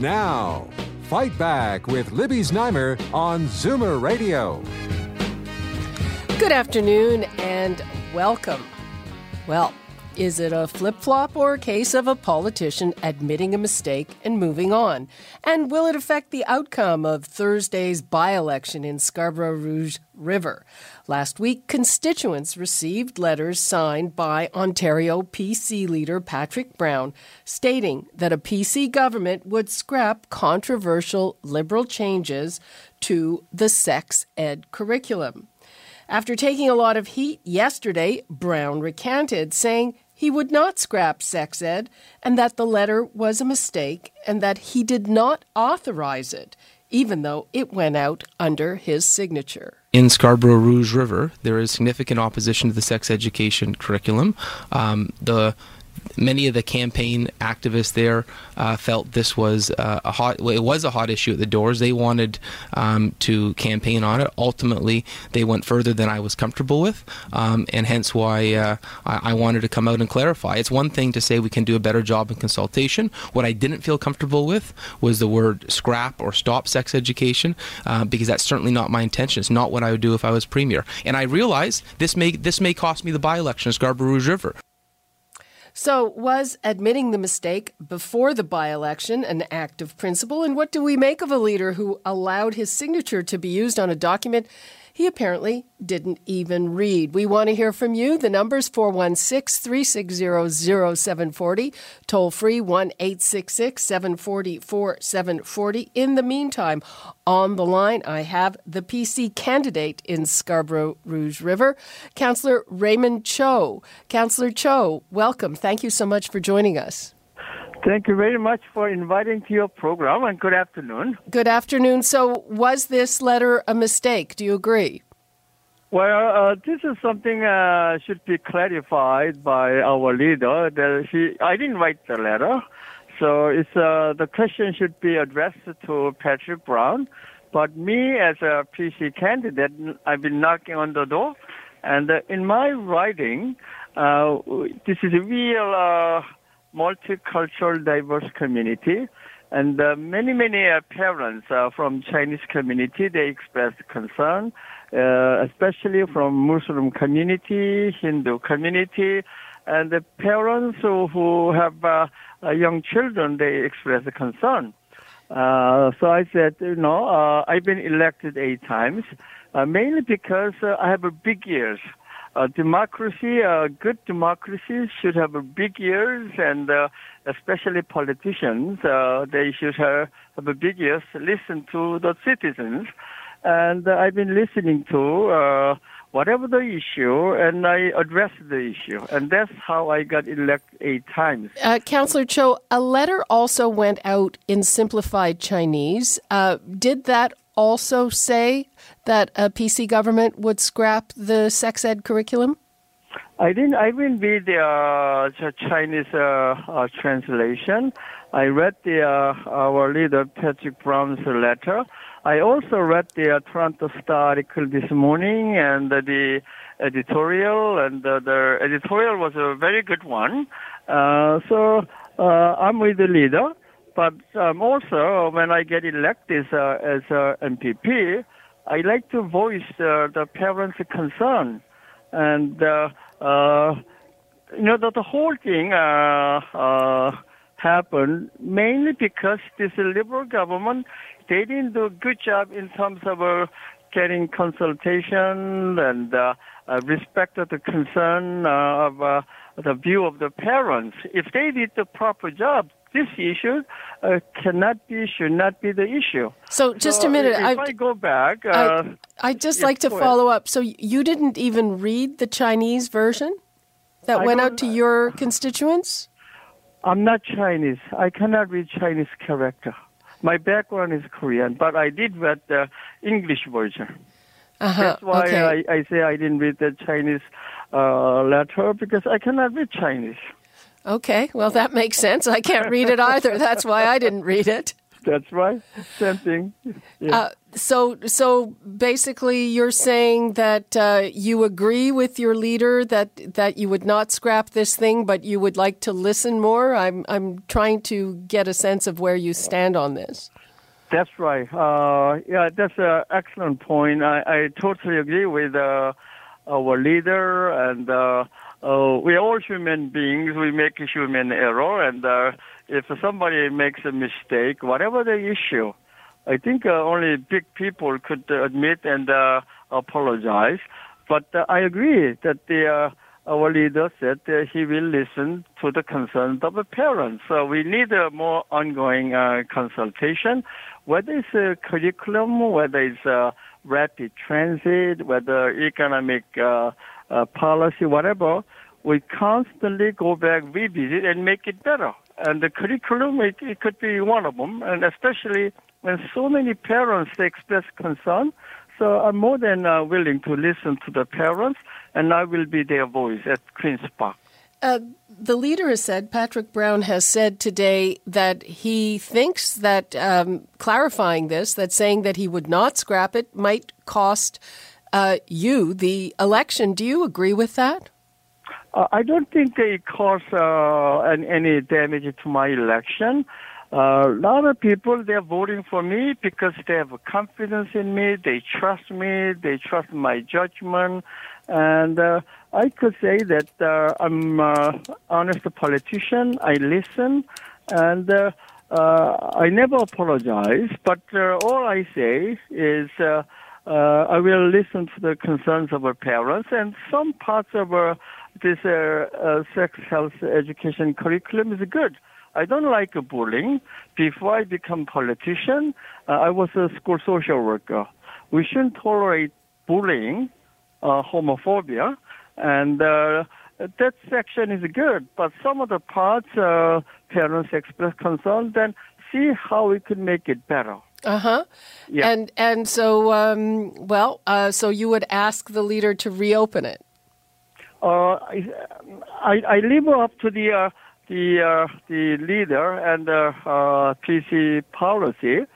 Now, Fight Back with Libby Znaimer on Zoomer Radio. Good afternoon and welcome. Well, is it a flip flop or a case of a politician admitting a mistake and moving on? And will it affect the outcome of Thursday's by election in Scarborough Rouge River? Last week, constituents received letters signed by Ontario PC leader Patrick Brown stating that a PC government would scrap controversial Liberal changes to the sex ed curriculum. After taking a lot of heat yesterday, Brown recanted, saying he would not scrap sex ed and that the letter was a mistake and that he did not authorize it, even though it went out under his signature. In Scarborough Rouge River, there is significant opposition to the sex education curriculum. Um, the many of the campaign activists there uh, felt this was uh, a hot. Well, it was a hot issue at the doors. They wanted um, to campaign on it. Ultimately, they went further than I was comfortable with, um, and hence why uh, I, I, wanted to come out and clarify. It's one thing to say we can do a better job in consultation. What I didn't feel comfortable with was the word scrap or stop sex education, uh, because that's certainly not my intention. It's not what I would do if I was premier. And I realize this may this may cost me the by-election in Scarborough Rouge River. So, was admitting the mistake before the by election an act of principle? And what do we make of a leader who allowed his signature to be used on a document he apparently didn't even read. We want to hear from you. The number's 416 360 0740, toll free 1 866 740 4740. In the meantime, on the line, I have the PC candidate in Scarborough Rouge River, Councillor Raymond Cho. Councillor Cho, welcome. Thank you so much for joining us. Thank you very much for inviting to your program and good afternoon. Good afternoon. So, was this letter a mistake? Do you agree? Well, uh, this is something uh, should be clarified by our leader. That he, I didn't write the letter, so it's uh, the question should be addressed to Patrick Brown. But me, as a PC candidate, I've been knocking on the door, and uh, in my writing, uh, this is a real uh, multicultural, diverse community. And uh, many, many uh, parents uh, from Chinese community, they expressed concern, uh, especially from Muslim community, Hindu community, and the parents who, who have uh, uh, young children, they express concern. so I said, you know, I've been elected eight times, mainly because I have a big ears uh, democracy, uh, good democracy should have big ears, and uh, especially politicians, uh, they should have, have big ears, listen to the citizens. And uh, I've been listening to uh, whatever the issue, and I address the issue. And that's how I got elected eight times. Uh, Councillor Cho, a letter also went out in simplified Chinese. Uh, did that also say that a PC government would scrap the sex ed curriculum? I didn't. I didn't read the uh, Chinese uh, uh, translation. I read the uh, our leader Patrick Brown's letter. I also read the uh, Toronto Star article this morning and the editorial, and the editorial was a very good one. Uh, so I'm with the leader. But um, also, when I get elected uh, as a MPP, I like to voice uh, the parents' concern. And, uh, uh, you know, the, the whole thing uh, uh, happened mainly because this liberal government, they didn't do a good job in terms of uh, getting consultation and uh, uh, respect of the concern uh, of uh, the view of the parents. If they did the proper job, this issue uh, cannot be, should not be the issue. So, just so a minute. If I, I go back, uh, I, just like to follow up. So, you didn't even read the Chinese version that I went out to your constituents? I'm not Chinese. I cannot read Chinese character. My background is Korean, but I did read the English version. Uh-huh. That's why okay. I, I say I didn't read the Chinese uh, letter because I cannot read Chinese. Okay, well, that makes sense. I can't read it either. That's why I didn't read it. That's right. Same thing. Yeah. Uh, so, so basically, you're saying that uh, you agree with your leader that that you would not scrap this thing, but you would like to listen more. I'm I'm trying to get a sense of where you stand on this. That's right. Uh, yeah, that's an excellent point. I, I totally agree with uh, our leader, and uh, uh, we're all human beings. We make human error, and uh, if somebody makes a mistake, whatever the issue, I think uh, only big people could uh, admit and uh, apologize. But uh, I agree that the our leader said he will listen to the concerns of the parents. So we need a more ongoing consultation, whether it's a curriculum, whether it's rapid transit, whether economic uh, policy, whatever. We constantly go back, revisit, and make it better. And the curriculum, it, it could be one of them, and especially when so many parents express concern. So I'm more than uh, willing to listen to the parents, and I will be their voice at Queen's Park. Uh, the leader has said, Patrick Brown has said today that he thinks that um, clarifying this, that saying that he would not scrap it, might cost uh, you the election. Do you agree with that? Uh, I don't think it caused uh, an, any damage to my election. Uh, a lot of people they're voting for me because they have confidence in me, they trust me, they trust my judgment, and uh, I could say that I'm an honest politician. I listen, and uh, I never apologize. But uh, all I say is. Uh, uh, I will listen to the concerns of our parents and some parts of our, this uh, uh, sex health education curriculum is good. I don't like bullying. Before I become politician, uh, I was a school social worker. We shouldn't tolerate bullying, uh, homophobia, and uh, that section is good. But some of the parts, parents express concern. Then see how we could make it better. Uh huh. Yeah. And and so um, well, uh, so you would ask the leader to reopen it. Uh, I, I, leave up to the uh, the uh, the leader and the uh, PC policy,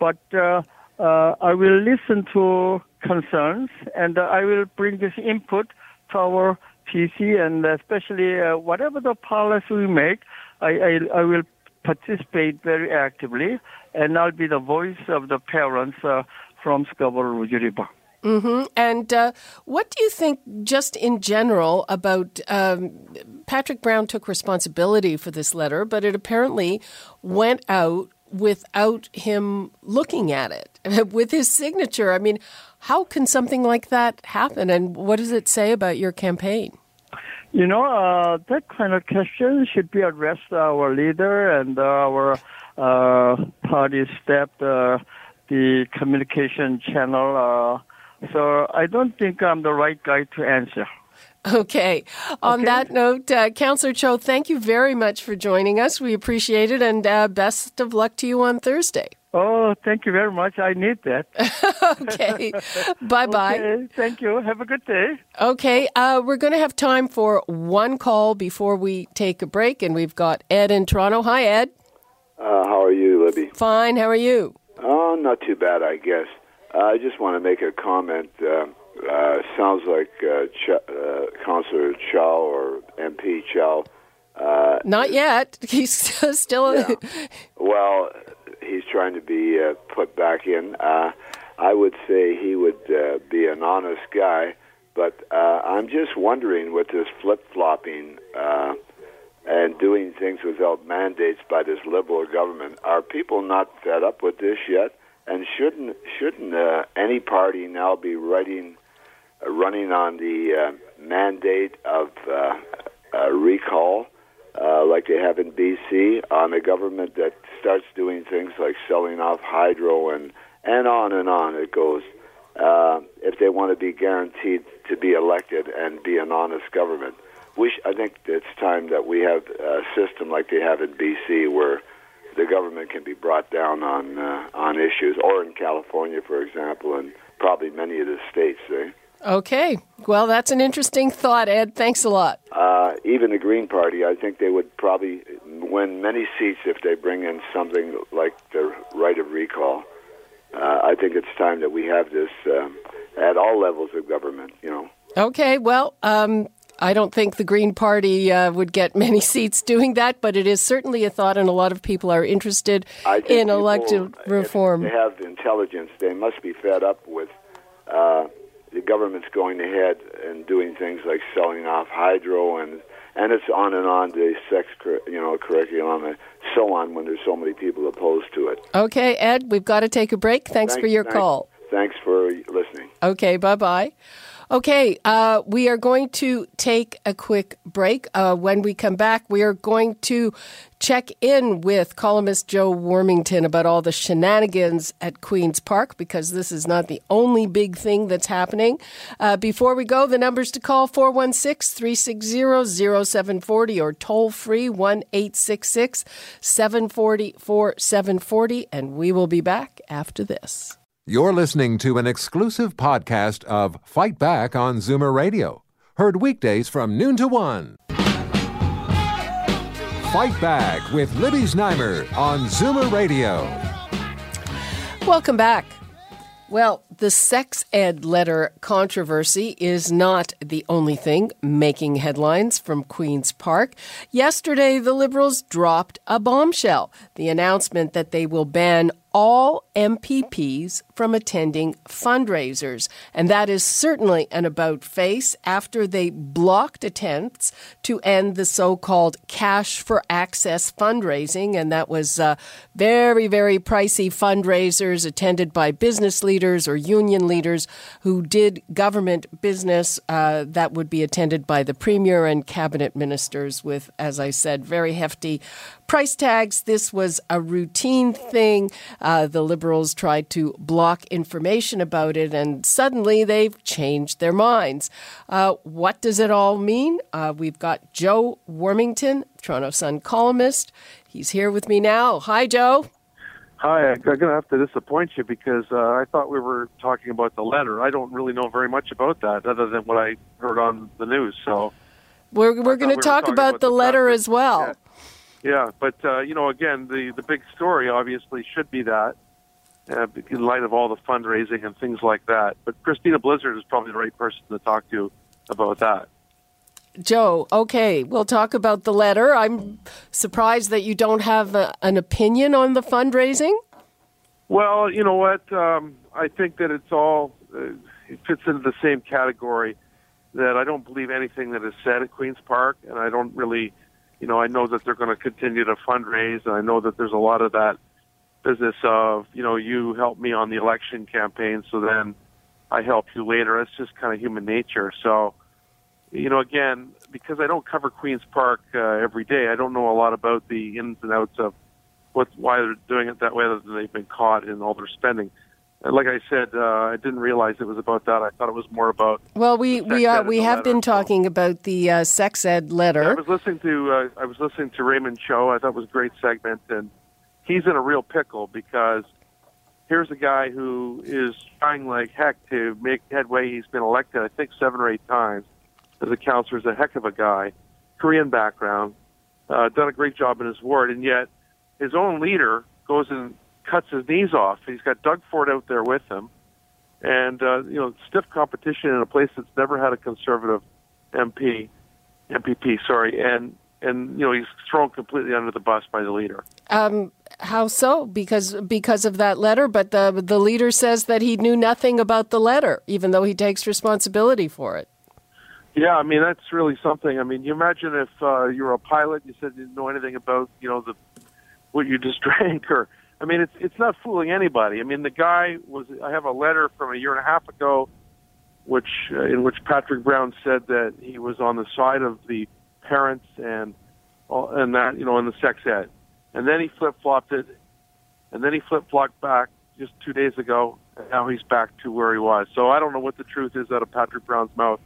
but uh, uh, I will listen to concerns and uh, I will bring this input to our PC and especially uh, whatever the policy we make, I, I, I will participate very actively and I'll be the voice of the parents uh, from Scarborough River. hmm And uh, what do you think, just in general, about um, Patrick Brown took responsibility for this letter, but it apparently went out without him looking at it, with his signature. I mean, how can something like that happen? And what does it say about your campaign? You know, uh, that kind of question should be addressed to our leader and our party staff, uh, the communication channel. Uh, so I don't think I'm the right guy to answer. Okay. On Okay. that note, uh, Councillor Cho, thank you very much for joining us. We appreciate it, and uh, best of luck to you on Thursday. Oh, thank you very much. I need that. Okay. bye bye. Okay, thank you. Have a good day. Okay, uh, we're going to have time for one call before we take a break, and we've got Ed in Toronto. Hi, Ed. Uh, how are you, Libby? Fine. How are you? Oh, not too bad, I guess. Uh, I just want to make a comment. Uh, uh, sounds like uh, Ch- uh, Councillor Chow or MP Chow. Uh, Not yet. He's still. Yeah. well, he's trying to be uh, put back in. Uh, I would say he would uh, be an honest guy, but uh, I'm just wondering with this flip flopping uh, and doing things without mandates by this liberal government, are people not fed up with this yet? And shouldn't shouldn't uh, any party now be writing, uh, running on the uh, mandate of uh, recall? uh, like they have in BC, on a government that starts doing things like selling off hydro and and on and on it goes. Uh, if they want to be guaranteed to be elected and be an honest government, we sh- I think it's time that we have a system like they have in BC, where the government can be brought down on uh, on issues, or in California, for example, and probably many of the states. Eh? Okay. Well, that's an interesting thought, Ed. Thanks a lot. Uh, even the Green Party, I think they would probably win many seats if they bring in something like the right of recall. Uh, I think it's time that we have this um, at all levels of government. You know. Okay. Well, um, I don't think the Green Party uh, would get many seats doing that, but it is certainly a thought, and a lot of people are interested in people, elected reform. they have the intelligence. They must be fed up with uh, the government's going ahead and doing things like selling off hydro and and it's on and on the sex you know curriculum and so on when there's so many people opposed to it. Okay, Ed, we've got to take a break. Thanks, Thanks for your thanks, call. Thanks for listening. Okay, bye bye. Okay, uh, we are going to take a quick break. Uh, when we come back, we are going to check in with columnist Joe Warmington about all the shenanigans at Queen's Park because this is not the only big thing that's happening. Uh, before we go, the numbers to call 416 360 0740 or toll free 1 866 740 4740. And we will be back after this. You're listening to an exclusive podcast of Fight Back on Zoomer Radio, heard weekdays from noon to one. Fight Back with Libby Znaimer on Zoomer Radio. Welcome back. Well, the sex ed letter controversy is not the only thing making headlines from Queen's Park. Yesterday, the Liberals dropped a bombshell the announcement that they will ban all MPPs from attending fundraisers. And that is certainly an about face after they blocked attempts to end the so called cash for access fundraising. And that was uh, very, very pricey fundraisers attended by business leaders or union leaders who did government business uh, that would be attended by the premier and cabinet ministers with, as I said, very hefty price tags. This was a routine thing. Uh, the Liberals tried to block information about it, and suddenly they've changed their minds. Uh, what does it all mean? Uh, we've got Joe Warmington, Toronto Sun columnist. He's here with me now. Hi, Joe. Hi, I'm going to have to disappoint you because uh, I thought we were talking about the letter. I don't really know very much about that other than what I heard on the news. So we're we're going to we talk about, about the, letter as well. Yeah. But uh, you know, again, the the big story obviously should be that, uh, in light of all the fundraising and things like that. But Christina Blizzard is probably the right person to talk to about that. Joe, okay, we'll talk about the letter. I'm surprised that you don't have a, an opinion on the fundraising. Well, you know what? Um, I think that it's all uh, it fits into the same category. That I don't believe anything that is said at Queens Park, and I don't really you know, I know that they're going to continue to fundraise, and I know that there's a lot of that business of, you know, you help me on the election campaign, so then I help you later. It's just kind of human nature. So, you know, again, because I don't cover Queens Park uh, every day, I don't know a lot about the ins and outs of what why they're doing it that way, other than they've been caught in all their spending like I said, uh, I didn't realize it was about that. I thought it was more about. Well, we we are we have letter. been talking about the uh, sex ed letter. I was listening to uh, I was listening to Raymond Cho. I thought it was a great segment, and he's in a real pickle because here's a guy who is trying like heck to make headway. He's been elected, I think, seven or eight times as a councillor. Is a heck of a guy, Korean background, uh, done a great job in his ward, and yet his own leader goes and cuts his knees off. He's got Doug Ford out there with him, and uh, you know, stiff competition in a place that's never had a conservative MP, MPP, sorry, and and you know he's thrown completely under the bus by the leader. Um, how so? Because because of that letter, but the the leader says that he knew nothing about the letter, even though he takes responsibility for it. Yeah, I mean that's really something. I mean, you imagine if uh, you're a pilot, you said you didn't know anything about you know the what you just drank or I mean, it's it's not fooling anybody. I mean, the guy was. I have a letter from a year and a half ago, which uh, in which Patrick Brown said that he was on the side of the parents and and that you know in the sex ed, and then he flip flopped it, and then he flip flopped back just two days ago, and now he's back to where he was. So I don't know what the truth is out of Patrick Brown's mouth,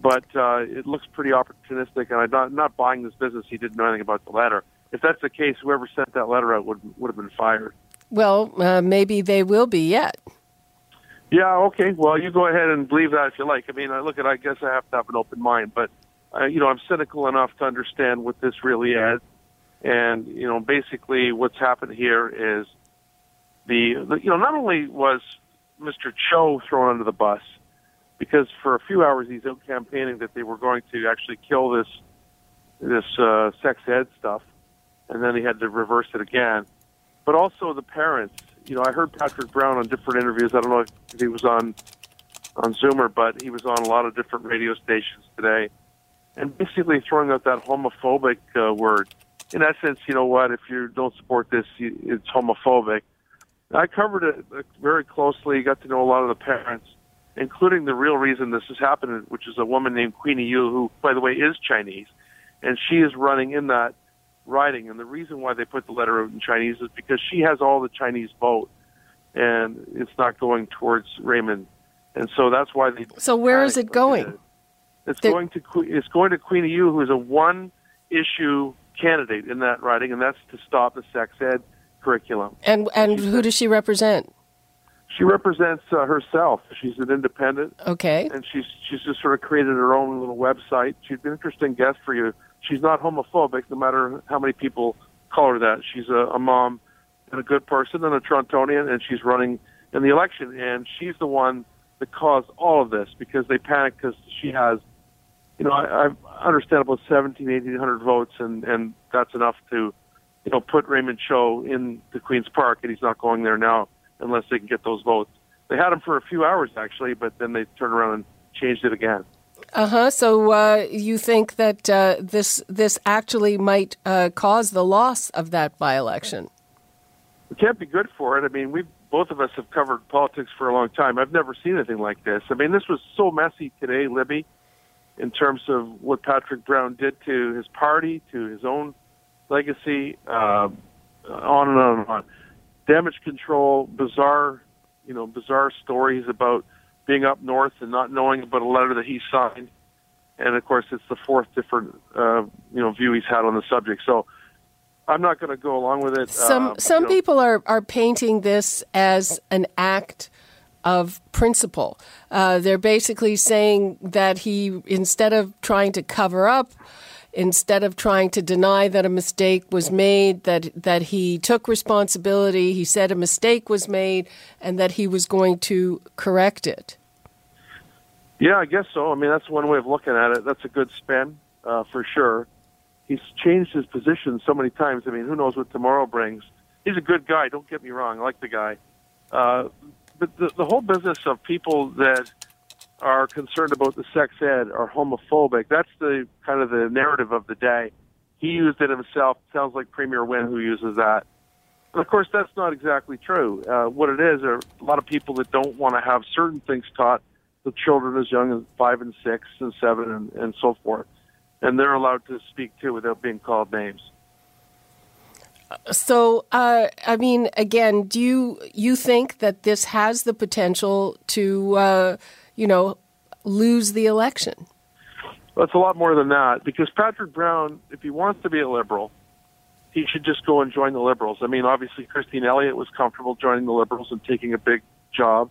but uh, it looks pretty opportunistic, and I'm not not buying this business. He didn't know anything about the letter if that's the case, whoever sent that letter out would would have been fired. Well, uh, maybe they will be yet. Yeah, okay. Well, you go ahead and believe that if you like. I mean, I look at. I guess I have to have an open mind, but uh, you know, I'm cynical enough to understand what this really is, and you know, basically, what's happened here is the, the you know, not only was Mr. Cho thrown under the bus because for a few hours he's out campaigning that they were going to actually kill this this uh, sex ed stuff, and then he had to reverse it again. But also the parents. You know, I heard Patrick Brown on different interviews. I don't know if he was on on Zoomer, but he was on a lot of different radio stations today, and basically throwing out that homophobic uh, word. In essence, you know what? If you don't support this, it's homophobic. I covered it very closely. Got to know a lot of the parents, including the real reason this is happening, which is a woman named Queenie Yu, who, by the way, is Chinese, and she is running in that riding. And the reason why they put the letter out in Chinese is because she has all the Chinese vote, and it's not going towards Raymond. And so that's why they. So where is it going? It's They're... going to it's going to Queenie Yu, who is a one issue candidate in that writing, and that's to stop the sex ed curriculum. And and who does she represent? She represents uh, herself. She's an independent. Okay. And she's she's just sort of created her own little website. She'd be an interesting guest for you. She's not homophobic, no matter how many people call her that. She's a, a mom and a good person and a Torontonian, and she's running in the election. And she's the one that caused all of this because they panicked because she has, you know, I, I understand about 17, 1800 votes, and and that's enough to you know, put Raymond Cho in the Queen's Park, and he's not going there now unless they can get those votes. They had him for a few hours actually, but then they turned around and changed it again. Uh huh. So uh, you think that uh, this this actually might uh, cause the loss of that by election? It can't be good for it. I mean, we both of us have covered politics for a long time. I've never seen anything like this. I mean, this was so messy today, Libby, in terms of what Patrick Brown did to his party, to his own legacy, uh, on and on and on. Damage control, bizarre, you know, bizarre stories about being up north and not knowing about a letter that he signed. And of course, it's the fourth different, uh, you know, view he's had on the subject. So I'm not going to go along with it. Some uh, some you know, people are are painting this as an act of principle. Uh, they're basically saying that he, instead of trying to cover up instead of trying to deny that a mistake was made, that, that he took responsibility, he said a mistake was made, and that he was going to correct it. Yeah, I guess so. I mean, that's one way of looking at it. That's a good spin, uh, for sure. He's changed his position so many times. I mean, who knows what tomorrow brings? He's a good guy. Don't get me wrong. I like the guy. Uh, but the, the whole business of people that are concerned about the sex ed are homophobic. That's the kind of the narrative of the day. He used it himself. Sounds like Premier Wynne who uses that. Of course, that's not exactly true. Uh, what it is are a lot of people that don't want to have certain things taught to children as young as five and six and seven and, and so forth. And they're allowed to speak too without being called names. So, uh, I mean, again, do you you think that this has the potential to uh, you know, lose the election? Well, it's a lot more than that because Patrick Brown, if he wants to be a liberal, he should just go and join the Liberals. I mean, obviously, Christine Elliott was comfortable joining the Liberals and taking a big job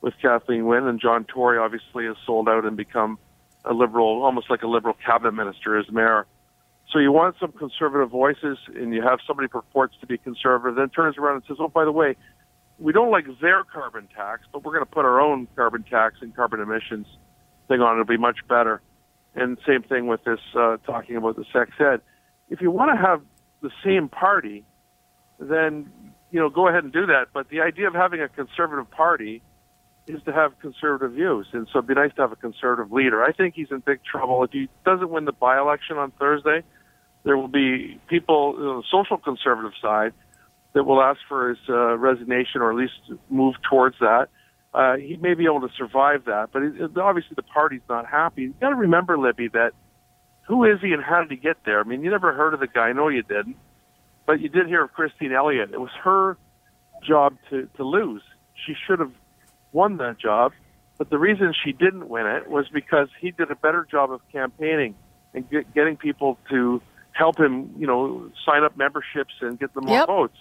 with Kathleen Wynne, and John Tory obviously has sold out and become a liberal, almost like a liberal cabinet minister as mayor. So you want some conservative voices, and you have somebody purports to be conservative, then turns around and says, "Oh, by the way, we don't like their carbon tax, but we're going to put our own carbon tax and carbon emissions thing on. It'll be much better. And same thing with this uh, talking about the sex ed. If you want to have the same party, then you know go ahead and do that. But the idea of having a conservative party is to have conservative views, and so it'd be nice to have a conservative leader. I think he's in big trouble if he doesn't win the by-election on Thursday. There will be people on the social conservative side that will ask for his uh, resignation or at least move towards that. Uh, he may be able to survive that, but it, obviously the party's not happy. You got to remember, Libby, that who is he and how did he get there? I mean, you never heard of the guy. I know you didn't, but you did hear of Christine Elliott. It was her job to to lose. She should have won that job, but the reason she didn't win it was because he did a better job of campaigning and get, getting people to help him, you know, sign up memberships and get them more Yep. votes.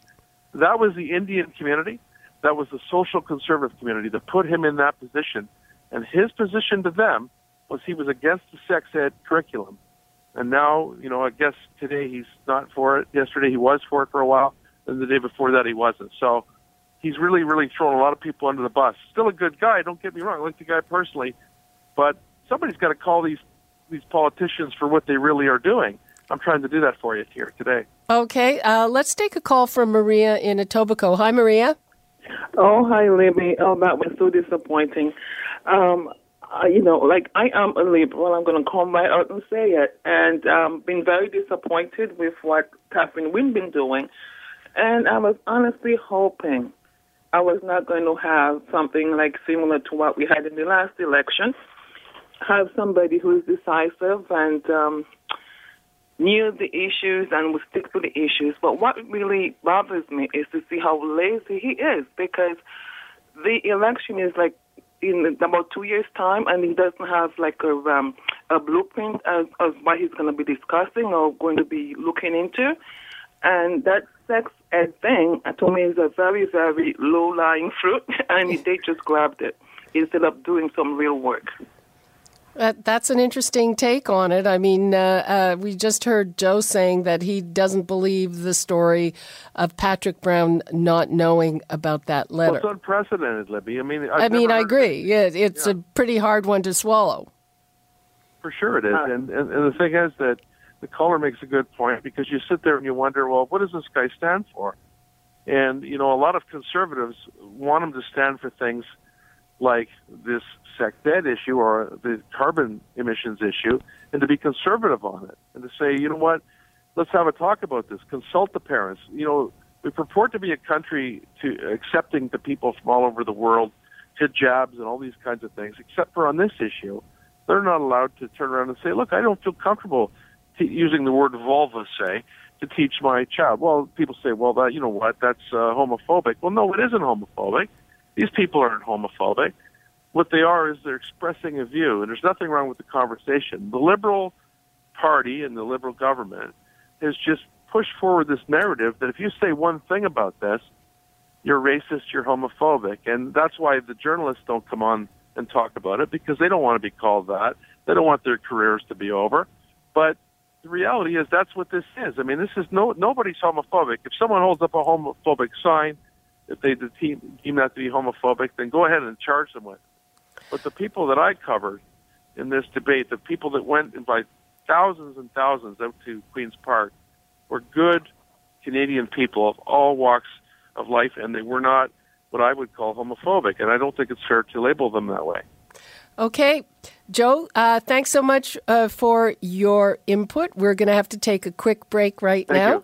That was the Indian community. That was the social conservative community that put him in that position. And his position to them was he was against the sex ed curriculum. And now, you know, I guess today he's not for it. Yesterday he was for it for a while. And the day before that he wasn't. So he's really, really thrown a lot of people under the bus. Still a good guy, don't get me wrong. I like the guy personally. But somebody's got to call these these politicians for what they really are doing. I'm trying to do that for you here today. Okay, uh, let's take a call from Maria in Etobicoke. Hi, Maria. Oh, hi, Libby. Oh, that was so disappointing. Um, uh, you know, like I am a liberal. I'm going to come right out and say it. And um, been very disappointed with what Catherine Wynne been doing. And I was honestly hoping I was not going to have something like similar to what we had in the last election. Have somebody who is decisive and um, knew the issues and would stick to the issues. But what really bothers me is to see how lazy he is because the election is like in about two years' time, and he doesn't have like a um, a blueprint as, of what he's going to be discussing or going to be looking into. And that sex ed thing, uh, to me, is a very, very low lying fruit, and they just grabbed it instead of doing some real work. Uh, that's an interesting take on it. I mean, uh, uh, we just heard Joe saying that he doesn't believe the story of Patrick Brown not knowing about that Well, letter. it's unprecedented, Libby. I mean, I've I mean, I heard- agree. Yeah, it's Yeah. a pretty hard one to swallow. For sure it is. Uh, And, and, and the thing is that the caller makes a good point because you sit there and you wonder, well, what does this guy stand for? And, you know, a lot of conservatives want him to stand for things like this sex ed issue or the carbon emissions issue and to be conservative on it and to say, you know what, let's have a talk about this. Consult the parents. You know, we purport to be a country to accepting to people from all over the world, hijabs and all these kinds of things, except for on this issue they're not allowed to turn around and say, "Look, I don't feel comfortable t- using the word vulva, say, to teach my child." Well, people say, "Well, that you know what? That's uh, homophobic." Well, no, it isn't homophobic. These people aren't homophobic. What they are is they're expressing a view, and there's nothing wrong with the conversation. The liberal party and the liberal government has just pushed forward this narrative that if you say one thing about this, you're racist, you're homophobic, and that's why the journalists don't come on and talk about it because they don't want to be called that. They don't want their careers to be over. But the reality is that's what this is. I mean, this is no nobody's homophobic. If someone holds up a homophobic sign, if they deem, deem that to be homophobic, then go ahead and charge them with. it. But the people that I covered in this debate, the people that went by thousands and thousands out to Queens Park, were good Canadian people of all walks of life, and they were not what I would call homophobic. And I don't think it's fair to label them that way. Okay, Joe, uh, thanks so much uh, for your input. We're going to have to take a quick break right Thank now. you.